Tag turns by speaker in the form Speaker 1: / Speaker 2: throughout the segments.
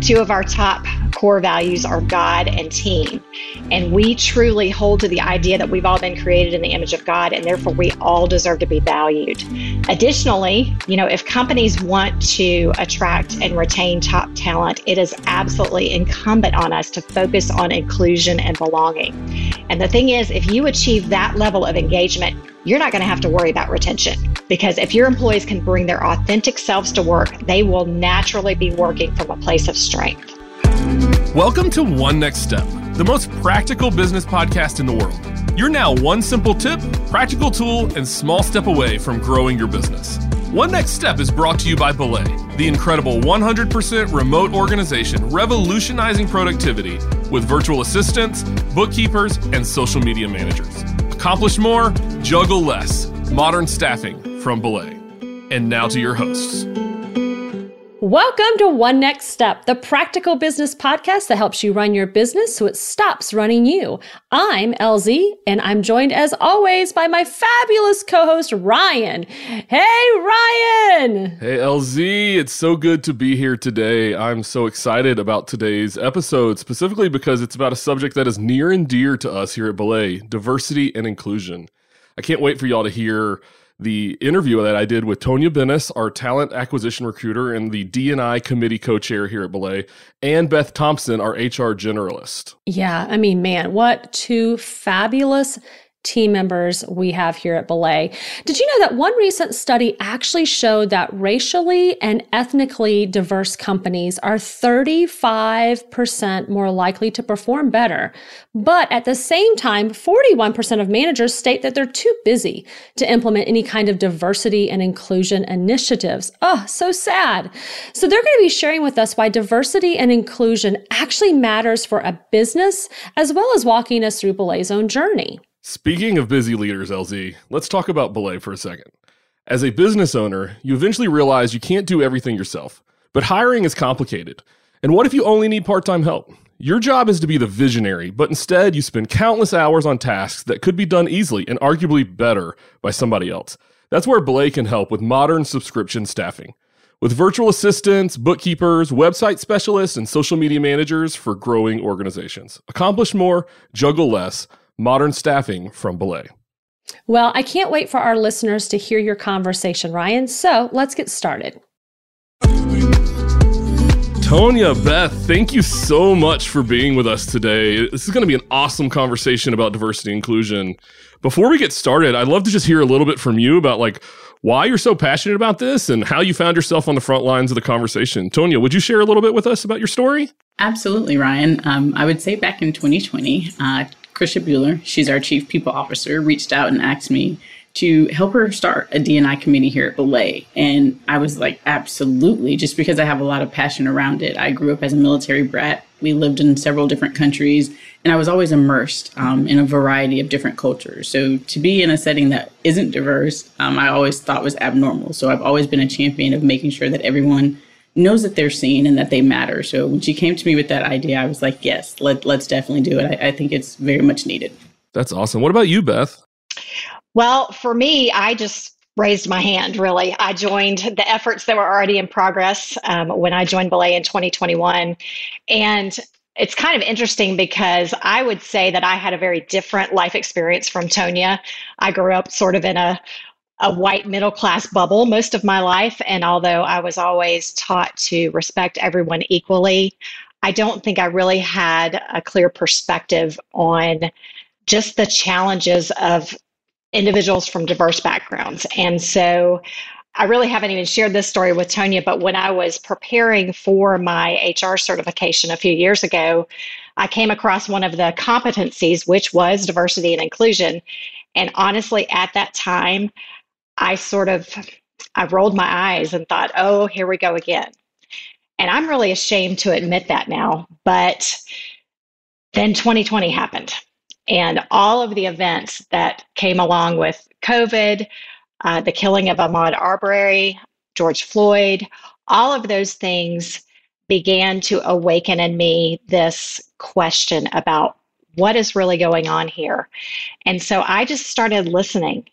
Speaker 1: Two of our top core values are God and team. And we truly hold to the idea that we've all been created in the image of God and therefore we all deserve to be valued. Additionally, you know, if companies want to attract and retain top talent, it is absolutely incumbent on us to focus on inclusion and belonging. And the thing is, if you achieve that level of engagement, you're not going to have to worry about retention because if your employees can bring their authentic selves to work, they will naturally be working from a place of strength.
Speaker 2: Welcome to One Next Step, the most practical business podcast in the world. You're now one simple tip, practical tool, and small step away from growing your business. One Next Step is brought to you by Belay, the incredible 100% remote organization revolutionizing productivity with virtual assistants, bookkeepers, and social media managers. Accomplish more, juggle less. Modern staffing from Belay. And now to your hosts.
Speaker 3: Welcome to One Next Step, the practical business podcast that helps you run your business so it stops running you. I'm LZ, and I'm joined as always by my fabulous co host, Ryan. Hey, Ryan!
Speaker 2: Hey, LZ, it's so good to be here today. I'm so excited about today's episode, specifically because it's about a subject that is near and dear to us here at Belay diversity and inclusion. I can't wait for y'all to hear the interview that I did with Tonya Bennis, our talent acquisition recruiter and the D&I committee co-chair here at Belay, and Beth Thompson, our HR generalist.
Speaker 3: Yeah, I mean, man, what two fabulous team members we have here at Belay. Did you know that one recent study actually showed that racially and ethnically diverse companies are 35% more likely to perform better? But at the same time, 41% of managers state that they're too busy to implement any kind of diversity and inclusion initiatives. Oh, so sad. So they're going to be sharing with us why diversity and inclusion actually matters for a business as well as walking us through Belay's own journey.
Speaker 2: Speaking of busy leaders, LZ, let's talk about Belay for a second. As a business owner, you eventually realize you can't do everything yourself, but hiring is complicated. And what if you only need part time help? Your job is to be the visionary, but instead you spend countless hours on tasks that could be done easily and arguably better by somebody else. That's where Belay can help with modern subscription staffing. With virtual assistants, bookkeepers, website specialists, and social media managers for growing organizations. Accomplish more, juggle less modern staffing from Belay.
Speaker 3: Well, I can't wait for our listeners to hear your conversation, Ryan. So let's get started.
Speaker 2: Tonya, Beth, thank you so much for being with us today. This is going to be an awesome conversation about diversity and inclusion. Before we get started, I'd love to just hear a little bit from you about like why you're so passionate about this and how you found yourself on the front lines of the conversation. Tonya, would you share a little bit with us about your story?
Speaker 4: Absolutely, Ryan. Um, I would say back in 2020, uh, Krisha Bueller, she's our chief people officer, reached out and asked me to help her start a D&I committee here at Belay. And I was like, absolutely, just because I have a lot of passion around it. I grew up as a military brat. We lived in several different countries, and I was always immersed um, in a variety of different cultures. So to be in a setting that isn't diverse, um, I always thought was abnormal. So I've always been a champion of making sure that everyone knows that they're seen and that they matter. So when she came to me with that idea, I was like, yes, let, let's definitely do it. I, I think it's very much needed.
Speaker 2: That's awesome. What about you, Beth?
Speaker 1: Well, for me, I just raised my hand really. I joined the efforts that were already in progress um, when I joined Belay in 2021. And it's kind of interesting because I would say that I had a very different life experience from Tonya. I grew up sort of in a a white middle class bubble most of my life. And although I was always taught to respect everyone equally, I don't think I really had a clear perspective on just the challenges of individuals from diverse backgrounds. And so I really haven't even shared this story with Tonya, but when I was preparing for my HR certification a few years ago, I came across one of the competencies, which was diversity and inclusion. And honestly, at that time, I sort of I rolled my eyes and thought, "Oh, here we go again." And I'm really ashamed to admit that now, but then 2020 happened. And all of the events that came along with COVID, uh, the killing of Ahmaud Arbery, George Floyd, all of those things began to awaken in me this question about what is really going on here. And so I just started listening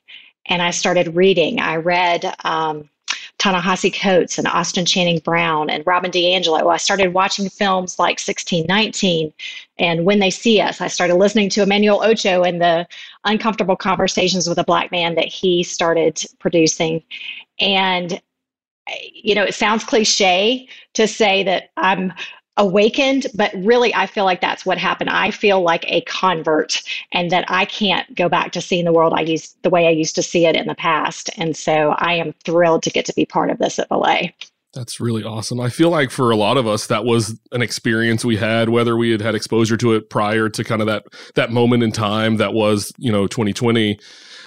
Speaker 1: and I started reading. I read um, Ta-Nehisi Coates and Austin Channing Brown and Robin DiAngelo. I started watching films like 1619 and When They See Us. I started listening to Emmanuel Acho and the uncomfortable conversations with a black man that he started producing. And you know, it sounds cliche to say that I'm awakened, but really I feel like that's what happened. I feel like a convert and that I can't go back to seeing the world I used the way I used to see it in the past. And so I am thrilled to get to be part of this at Belay.
Speaker 2: That's really awesome. I feel like for a lot of us, that was an experience we had, whether we had had exposure to it prior to kind of that that moment in time that was, you know, 2020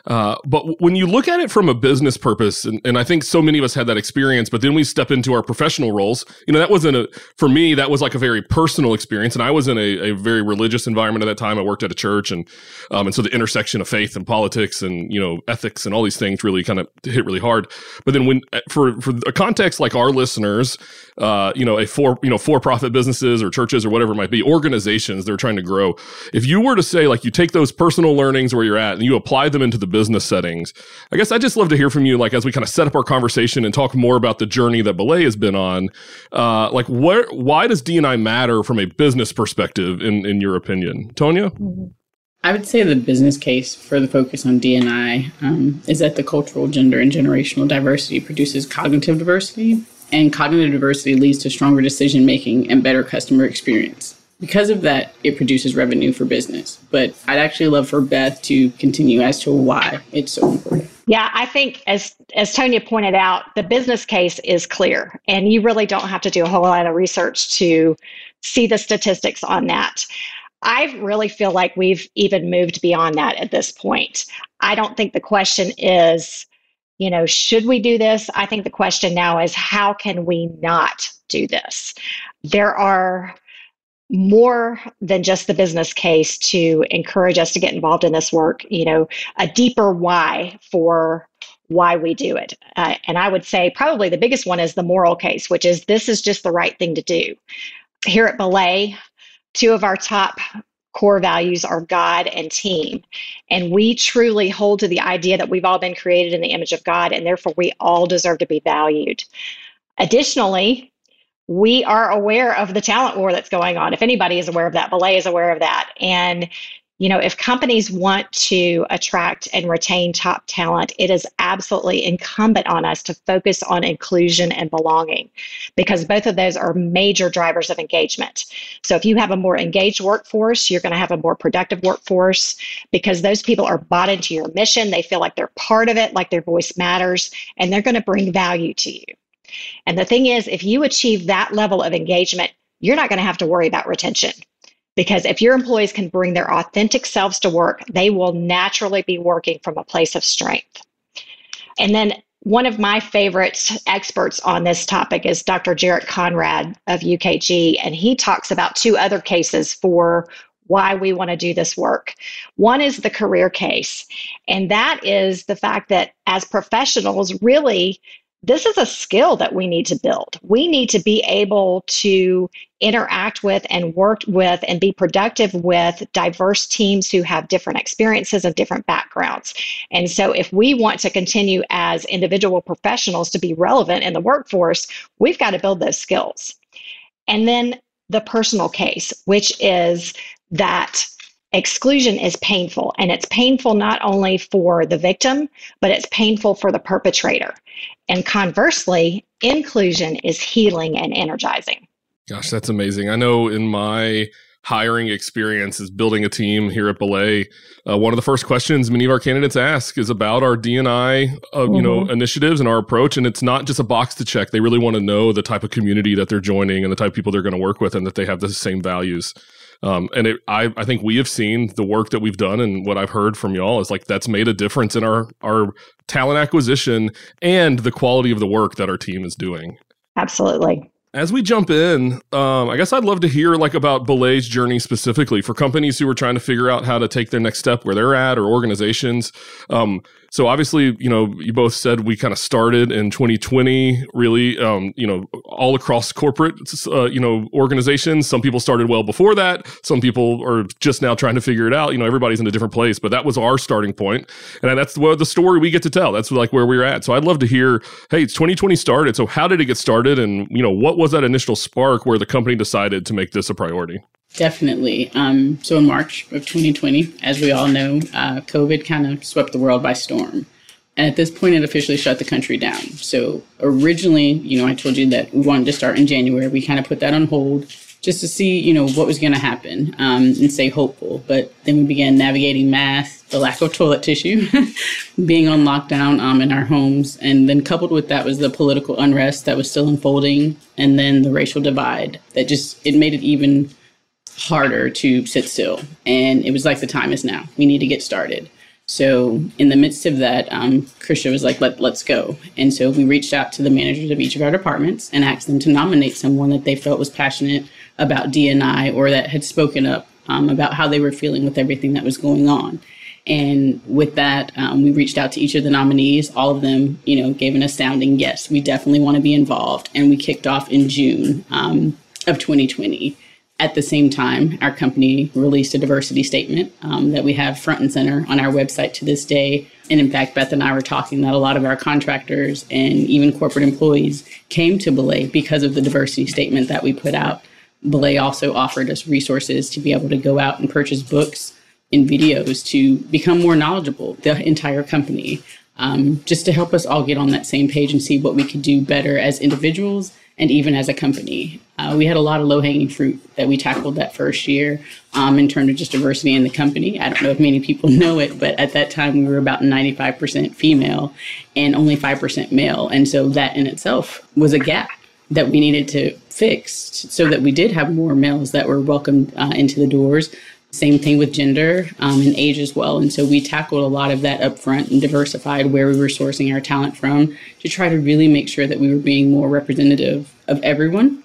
Speaker 2: uh, but when you look at it from a business purpose, and, and, I think so many of us had that experience, but then we step into our professional roles. You know, that wasn't a, for me, that was like a very personal experience. And I was in a, a very religious environment at that time. I worked at a church and, um, and so the intersection of faith and politics and, you know, ethics and all these things really kind of hit really hard. But then when, uh, for, for a context like our listeners, uh, you know, a for, you know, for profit businesses or churches or whatever it might be, organizations, they're trying to grow. If you were to say, like, you take those personal learnings where you're at and you apply them into the business settings. I guess I just love to hear from you, like as we kind of set up our conversation and talk more about the journey that Belay has been on. Uh, like, where, why does DNI matter from a business perspective, in in your opinion, Tonya?
Speaker 4: I would say the business case for the focus on DNI um, is that the cultural, gender, and generational diversity produces cognitive diversity, and cognitive diversity leads to stronger decision making and better customer experience because of that, it produces revenue for business. But I'd actually love for Beth to continue as to why it's so important.
Speaker 1: Yeah, I think as as Tonya pointed out, the business case is clear, and you really don't have to do a whole lot of research to see the statistics on that. I really feel like we've even moved beyond that at this point. I don't think the question is, you know, should we do this? I think the question now is, how can we not do this? There are more than just the business case to encourage us to get involved in this work, you know, a deeper why for why we do it. Uh, and I would say probably the biggest one is the moral case, which is this is just the right thing to do. Here at Belay, two of our top core values are God and team. And we truly hold to the idea that we've all been created in the image of God, and therefore we all deserve to be valued. Additionally, we are aware of the talent war that's going on. If anybody is aware of that, Belay is aware of that. And, you know, if companies want to attract and retain top talent, it is absolutely incumbent on us to focus on inclusion and belonging because both of those are major drivers of engagement. So if you have a more engaged workforce, you're going to have a more productive workforce because those people are bought into your mission. They feel like they're part of it, like their voice matters, and they're going to bring value to you. And the thing is, if you achieve that level of engagement, you're not going to have to worry about retention. Because if your employees can bring their authentic selves to work, they will naturally be working from a place of strength. And then one of my favorite experts on this topic is Dr. Jarrett Conrad of UKG, and he talks about two other cases for why we want to do this work. One is the career case, and that is the fact that as professionals, really, this is a skill that we need to build. We need to be able to interact with and work with and be productive with diverse teams who have different experiences and different backgrounds. And so, if we want to continue as individual professionals to be relevant in the workforce, we've got to build those skills. And then the personal case, which is that exclusion is painful and it's painful not only for the victim but it's painful for the perpetrator. And conversely inclusion is healing and energizing.
Speaker 2: Gosh that's amazing. I know in my hiring experience is building a team here at belay uh, one of the first questions many of our candidates ask is about our dni uh, mm-hmm. you know mm-hmm. initiatives and our approach. And it's not just a box to check. They really want to know the type of community that they're joining and the type of people they're going to work with and that they have the same values um, and it, I, I think we have seen the work that we've done and what I've heard from y'all is like that's made a difference in our our talent acquisition and the quality of the work that our team is doing.
Speaker 1: Absolutely.
Speaker 2: As we jump in, um, I guess I'd love to hear like about Belay's journey specifically for companies who are trying to figure out how to take their next step where they're at or organizations. Um, So obviously, you know, you both said we kind of started in 2020, really, um, you know, all across corporate, uh, you know, organizations. Some people started well before that. Some people are just now trying to figure it out. You know, everybody's in a different place, but that was our starting point, and that's the, the story we get to tell. That's like where we we're at. So I'd love to hear, hey, it's 2020 started. So how did it get started, and you know, what was that initial spark where the company decided to make this a priority?
Speaker 4: Definitely. Um, so in March of 2020, as we all know, uh, COVID kind of swept the world by storm. And at this point, it officially shut the country down. So originally, you know, I told you that we wanted to start in January. We kind of put that on hold just to see, you know, what was going to happen um, and stay hopeful. But then we began navigating math, the lack of toilet tissue, being on lockdown um, in our homes, and then coupled with that was the political unrest that was still unfolding, and then the racial divide that just it made it even harder to sit still. And it was like the time is now. We need to get started. So in the midst of that, um, Krisha was like, Let, let's go. And so we reached out to the managers of each of our departments and asked them to nominate someone that they felt was passionate about D&I or that had spoken up um, about how they were feeling with everything that was going on. And with that, um, we reached out to each of the nominees. All of them, you know, gave an astounding yes. We definitely want to be involved. And we kicked off in June um, of 2020. At the same time, our company released a diversity statement um, that we have front and center on our website to this day. And in fact, Beth and I were talking that a lot of our contractors and even corporate employees came to Belay because of the diversity statement that we put out. Belay also offered us resources to be able to go out and purchase books and videos to become more knowledgeable, the entire company, um, just to help us all get on that same page and see what we could do better as individuals and even as a company. Uh, we had a lot of low hanging fruit that we tackled that first year um, in terms of just diversity in the company. I don't know if many people know it, but at that time we were about 95% female and only 5% male. And so that in itself was a gap that we needed to fix so that we did have more males that were welcomed uh, into the doors same thing with gender um, and age as well. And so we tackled a lot of that up front and diversified where we were sourcing our talent from to try to really make sure that we were being more representative of everyone.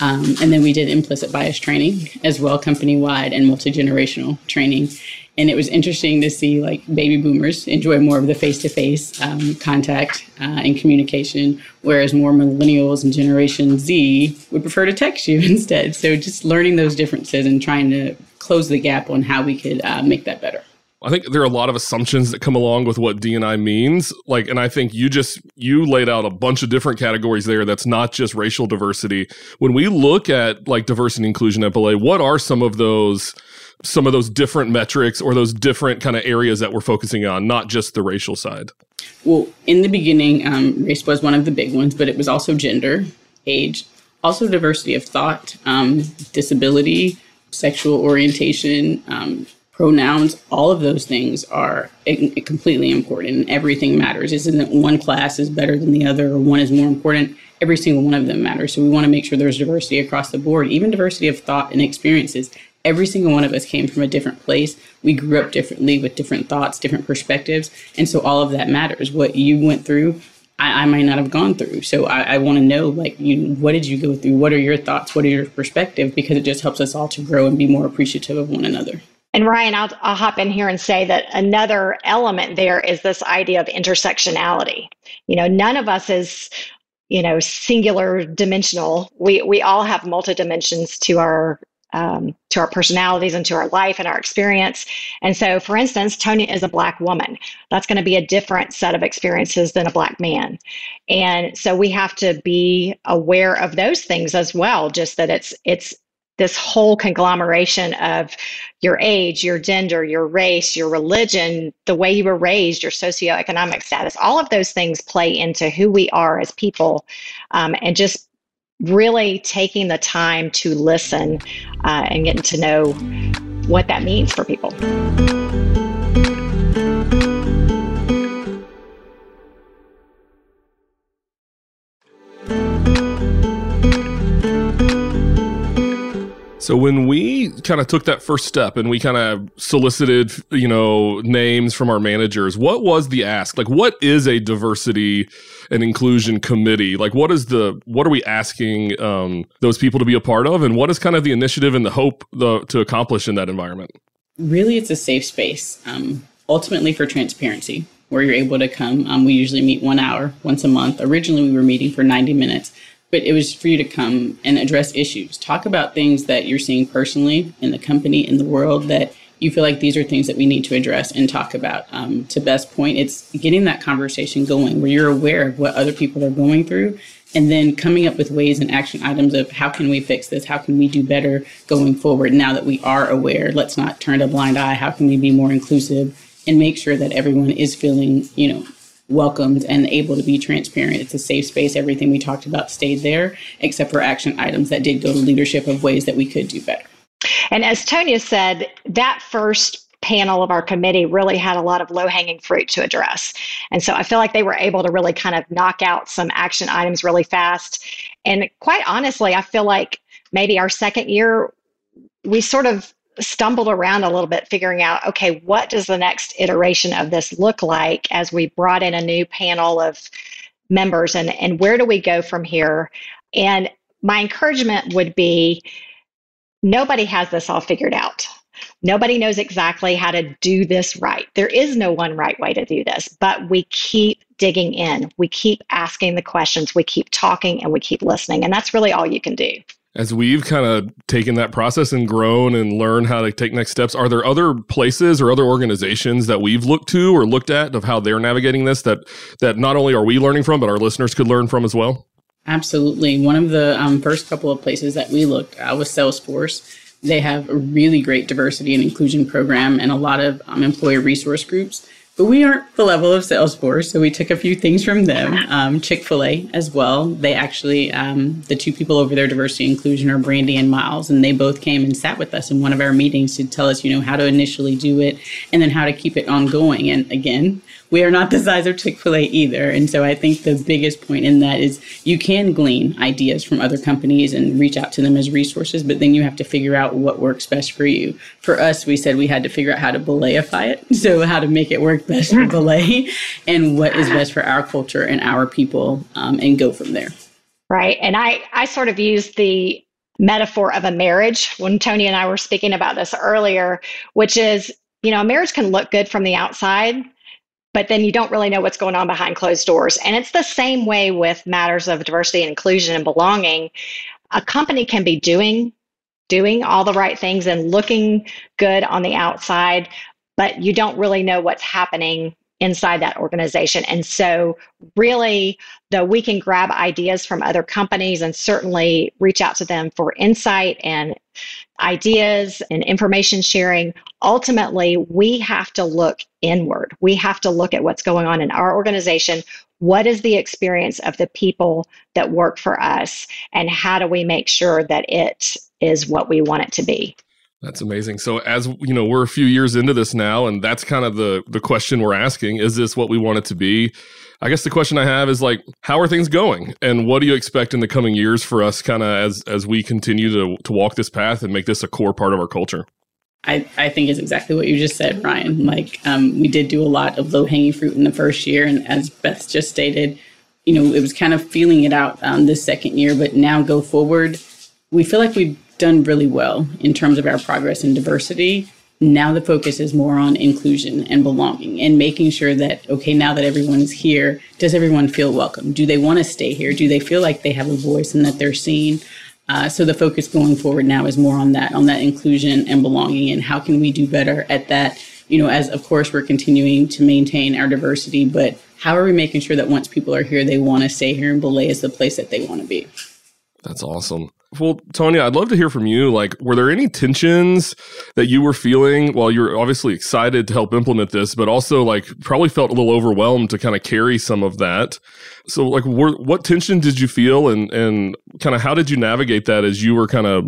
Speaker 4: Um, and then we did implicit bias training as well, company wide and multi generational training. And it was interesting to see like baby boomers enjoy more of the face to face contact uh, and communication, whereas more millennials and Generation Z would prefer to text you instead. So just learning those differences and trying to close the gap on how we could uh, make that better.
Speaker 2: I think there are a lot of assumptions that come along with what D&I means. Like, and I think you just, you laid out a bunch of different categories there. That's not just racial diversity. When we look at like diversity and inclusion at Belay, what are some of those, some of those different metrics or those different kind of areas that we're focusing on, not just the racial side?
Speaker 4: Well, in the beginning, um, race was one of the big ones, but it was also gender, age, also diversity of thought, um, disability, sexual orientation, um, pronouns, all of those things are completely important. Everything matters. This isn't one class is better than the other or one is more important. Every single one of them matters. So we want to make sure there's diversity across the board, even diversity of thought and experiences. Every single one of us came from a different place. We grew up differently with different thoughts, different perspectives. And so all of that matters. What you went through I, I, might not have gone through. So I, I want to know, like, you, what did you go through? What are your thoughts? What are your perspective? Because it just helps us all to grow and be more appreciative of one another.
Speaker 1: And Ryan, I'll, I'll hop in here and say that another element there is this idea of intersectionality. You know, none of us is, you know, singular dimensional. We we all have multi dimensions to our um, to our personalities and to our life and our experience. And so, for instance, Tony is a black woman. That's going to be a different set of experiences than a black man. And so we have to be aware of those things as well, just that it's it's this whole conglomeration of your age, your gender, your race, your religion, the way you were raised, your socioeconomic status, all of those things play into who we are as people. Um, and just really taking the time to listen uh, and getting to know what that means for people.
Speaker 2: So when we kind of took that first step and we kind of solicited, you know, names from our managers, what was the ask? Like what is a diversity and inclusion committee? Like what is the what are we asking um, those people to be a part of and what is kind of the initiative and the hope the, to accomplish in that environment?
Speaker 4: Really it's a safe space. Um, ultimately for transparency. where you're able to come. Um, we usually meet one hour once a month. Originally, we were meeting for 90 minutes, but it was for you to come and address issues. Talk about things that you're seeing personally in the company, in the world that you feel like these are things that we need to address and talk about. Um, to Beth's point, it's getting that conversation going where you're aware of what other people are going through and then coming up with ways and action items of how can we fix this? How can we do better going forward now that we are aware? Let's not turn a blind eye. How can we be more inclusive and make sure that everyone is feeling, you know, welcomed and able to be transparent. It's a safe space. Everything we talked about stayed there, except for action items that did go to leadership of ways that we could do better.
Speaker 1: And as Tonya said, that first panel of our committee really had a lot of low hanging fruit to address. And so I feel like they were able to really kind of knock out some action items really fast. And quite honestly, I feel like maybe our second year, we sort of stumbled around a little bit figuring out okay what does the next iteration of this look like as we brought in a new panel of members and and where do we go from here and my encouragement would be nobody has this all figured out Nobody knows exactly how to do this right. There is no one right way to do this, but we keep digging in. We keep asking the questions. We keep talking and we keep listening. And that's really all you can do.
Speaker 2: As we've kind of taken that process and grown and learned how to take next steps, are there other places or other organizations that we've looked to or looked at of how they're navigating this that that not only are we learning from, but our listeners could learn from as well?
Speaker 4: Absolutely. One of the um, first couple of places that we looked was Salesforce they have a really great diversity and inclusion program and a lot of um, employee resource groups. But we aren't the level of Salesforce, so we took a few things from them. Um, Chick fil A as well. They actually, um, the two people over there, diversity inclusion, are Brandy and Miles, and they both came and sat with us in one of our meetings to tell us, you know, how to initially do it and then how to keep it ongoing. And again, we are not the size of Chick fil A either. And so I think the biggest point in that is you can glean ideas from other companies and reach out to them as resources, but then you have to figure out what works best for you. For us, we said we had to figure out how to belayify it. So, how to make it work best for belay and what is best for our culture and our people um, and go from there.
Speaker 1: Right. And I, I sort of use the metaphor of a marriage when Tony and I were speaking about this earlier, which is, you know, a marriage can look good from the outside, but then you don't really know what's going on behind closed doors. And it's the same way with matters of diversity and inclusion and belonging. A company can be doing doing all the right things and looking good on the outside, but you don't really know what's happening inside that organization. And so, really, though we can grab ideas from other companies and certainly reach out to them for insight and ideas and information sharing, ultimately, we have to look inward. We have to look at what's going on in our organization. What is the experience of the people that work for us? And how do we make sure that it is what we want it to be?
Speaker 2: That's amazing. So as you know, we're a few years into this now, and that's kind of the the question we're asking: Is this what we want it to be? I guess the question I have is like, how are things going, and what do you expect in the coming years for us, kind of as as we continue to to walk this path and make this a core part of our culture?
Speaker 4: I, I think is exactly what you just said, Ryan. Like um, we did do a lot of low hanging fruit in the first year, and as Beth just stated, you know, it was kind of feeling it out um, this second year. But now go forward, we feel like we've done really well in terms of our progress in diversity. Now the focus is more on inclusion and belonging and making sure that, okay, now that everyone's here, does everyone feel welcome? Do they want to stay here? Do they feel like they have a voice and that they're seen? Uh, so the focus going forward now is more on that, on that inclusion and belonging and how can we do better at that? You know, as of course we're continuing to maintain our diversity, but how are we making sure that once people are here, they want to stay here and Belay is the place that they want to be?
Speaker 2: That's awesome. Well, Tonya, I'd love to hear from you. Like, were there any tensions that you were feeling while you're obviously excited to help implement this, but also like probably felt a little overwhelmed to kind of carry some of that? So, like, were, what tension did you feel, and and kind of how did you navigate that as you were kind of,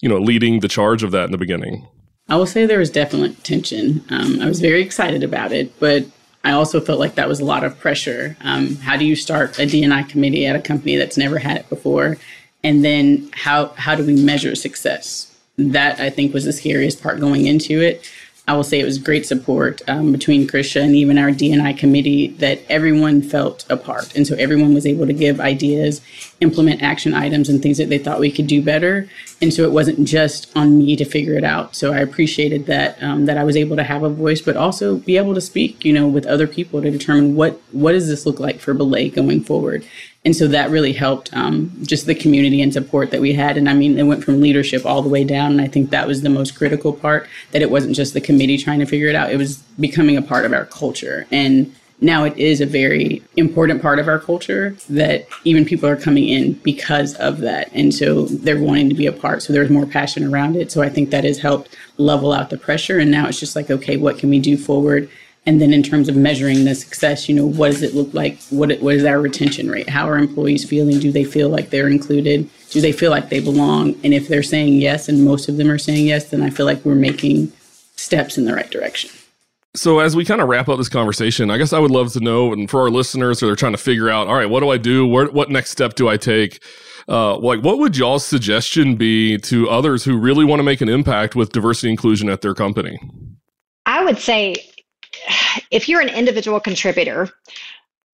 Speaker 2: you know, leading the charge of that in the beginning?
Speaker 4: I will say there was definite tension. Um, I was very excited about it, but I also felt like that was a lot of pressure. Um, how do you start a D&I committee at a company that's never had it before? And then how how do we measure success that i think was the scariest part going into it I will say it was great support um, between Krisha and even our DNI committee that everyone felt a part. And so everyone was able to give ideas, implement action items, and things that they thought we could do better. And so it wasn't just on me to figure it out. So I appreciated that um, that I was able to have a voice, but also be able to speak, you know, with other people to determine what what does this look like for Belay going forward. And so that really helped um, just the community and support that we had. And I mean, it went from leadership all the way down. And I think that was the most critical part that it wasn't just the committee trying to figure it out, it was becoming a part of our culture. And now it is a very important part of our culture that even people are coming in because of that. And so they're wanting to be a part. So there's more passion around it. So I think that has helped level out the pressure. And now it's just like, okay, what can we do forward? And then in terms of measuring the success, you know, what does it look like? What what is our retention rate? How are employees feeling? Do they feel like they're included? Do they feel like they belong? And if they're saying yes, and most of them are saying yes, then I feel like we're making steps in the right direction.
Speaker 2: So as we kind of wrap up this conversation, I guess I would love to know, and for our listeners who are trying to figure out, all right, what do I do? Where, what next step do I take? Uh, like, what would y'all's suggestion be to others who really want to make an impact with diversity inclusion at their company?
Speaker 1: I would say if you're an individual contributor,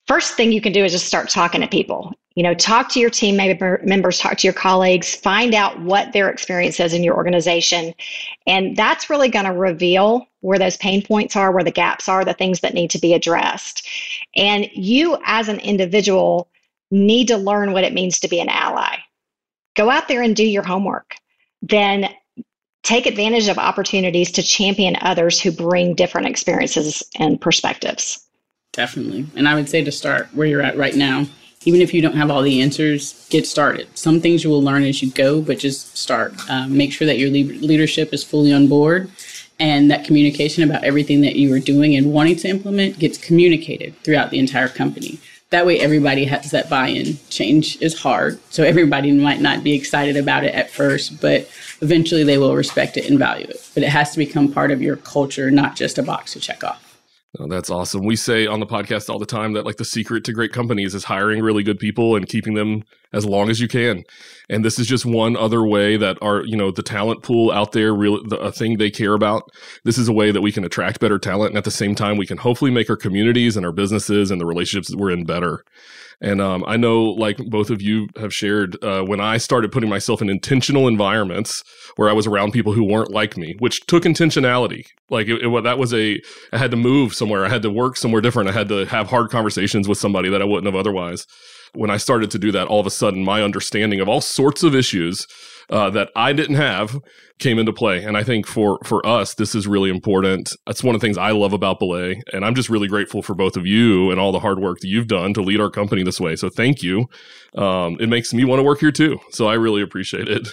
Speaker 1: first thing you can do is just start talking to people. You know, talk to your team members, talk to your colleagues, find out what their experience is in your organization. And that's really going to reveal where those pain points are, where the gaps are, the things that need to be addressed. And you, as an individual, need to learn what it means to be an ally. Go out there and do your homework. Then take advantage of opportunities to champion others who bring different experiences and perspectives.
Speaker 4: Definitely. And I would say to start where you're at right now, even if you don't have all the answers, get started. Some things you will learn as you go, but just start. Um, make sure that your le- leadership is fully on board and that communication about everything that you are doing and wanting to implement gets communicated throughout the entire company. That way, everybody has that buy in. Change is hard, so everybody might not be excited about it at first, but eventually they will respect it and value it. But it has to become part of your culture, not just a box to check off.
Speaker 2: Oh, that's awesome. We say on the podcast all the time that like the secret to great companies is hiring really good people and keeping them as long as you can. And this is just one other way that our, you know, the talent pool out there, really the, a thing they care about. This is a way that we can attract better talent. And at the same time, we can hopefully make our communities and our businesses and the relationships that we're in better. And um, I know, like both of you have shared, uh, when I started putting myself in intentional environments where I was around people who weren't like me, which took intentionality. Like it, it, that was a, I had to move somewhere, I had to work somewhere different, I had to have hard conversations with somebody that I wouldn't have otherwise. When I started to do that, all of a sudden, my understanding of all sorts of issues uh, that I didn't have came into play. And I think for for us, this is really important. That's one of the things I love about Belay, and I'm just really grateful for both of you and all the hard work that you've done to lead our company this way. So thank you. Um, it makes me want to work here too. So I really appreciate it.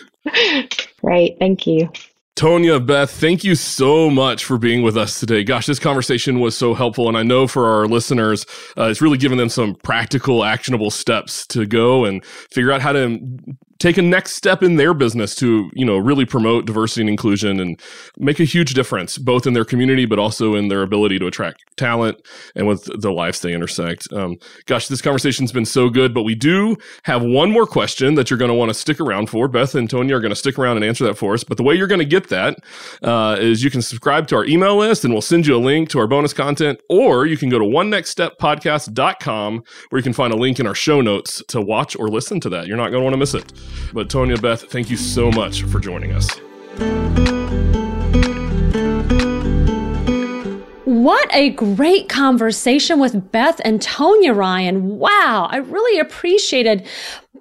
Speaker 1: right. thank you.
Speaker 2: Tonya, Beth, thank you so much for being with us today. Gosh, this conversation was so helpful. And I know for our listeners, uh, it's really given them some practical, actionable steps to go and figure out how to take a next step in their business to you know really promote diversity and inclusion and make a huge difference both in their community but also in their ability to attract talent and with the lives they intersect. Um, gosh this conversation's been so good but we do have one more question that you're going to want to stick around for. Beth and tony are going to stick around and answer that for us but the way you're going to get that uh, is you can subscribe to our email list and we'll send you a link to our bonus content or you can go to one next step podcast.com where you can find a link in our show notes to watch or listen to that. You're not going to want to miss it but Tonya Beth, thank you so much for joining us.
Speaker 3: What a great conversation with Beth and Tonya Ryan. Wow, I really appreciated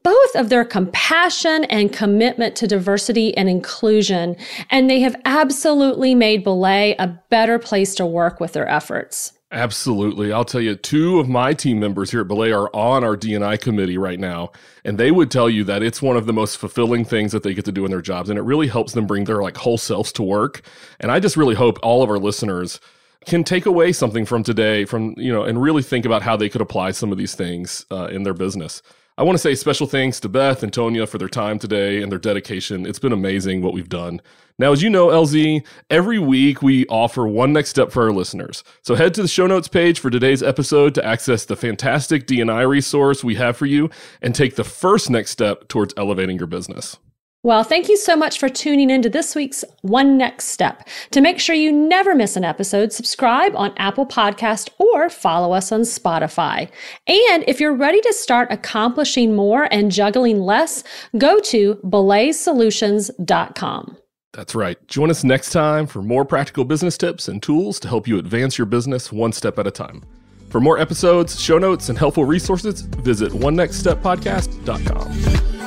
Speaker 3: both of their compassion and commitment to diversity and inclusion, and they have absolutely made Belay a better place to work with their efforts.
Speaker 2: Absolutely. I'll tell you, two of my team members here at Belay are on our DNI committee right now, and they would tell you that it's one of the most fulfilling things that they get to do in their jobs, and it really helps them bring their like whole selves to work. And I just really hope all of our listeners can take away something from today, from you know, and really think about how they could apply some of these things uh, in their business. I want to say special thanks to Beth and Tonya for their time today and their dedication. It's been amazing what we've done. Now, as you know, LZ, every week we offer one next step for our listeners. So head to the show notes page for today's episode to access the fantastic DNI resource we have for you and take the first next step towards elevating your business.
Speaker 3: Well, thank you so much for tuning into this week's One Next Step. To make sure you never miss an episode, subscribe on Apple Podcast or follow us on Spotify. And if you're ready to start accomplishing more and juggling less, go to belaysolutions.com.
Speaker 2: That's right. Join us next time for more practical business tips and tools to help you advance your business one step at a time. For more episodes, show notes, and helpful resources, visit onenextsteppodcast.com.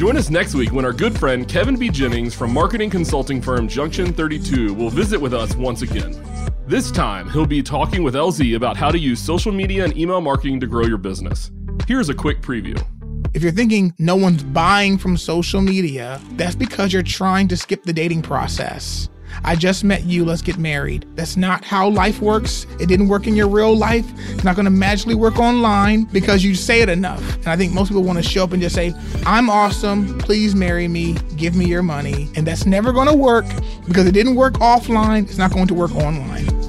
Speaker 2: Join us next week when our good friend Kevin B. Jennings from marketing consulting firm Junction 32 will visit with us once again. This time, he'll be talking with LZ about how to use social media and email marketing to grow your business. Here's a quick preview.
Speaker 5: If you're thinking no one's buying from social media, that's because you're trying to skip the dating process. I just met you, let's get married. That's not how life works. It didn't work in your real life. It's not going to magically work online because you say it enough. And I think most people want to show up and just say, I'm awesome, please marry me, give me your money. And that's never going to work because it didn't work offline, it's not going to work online.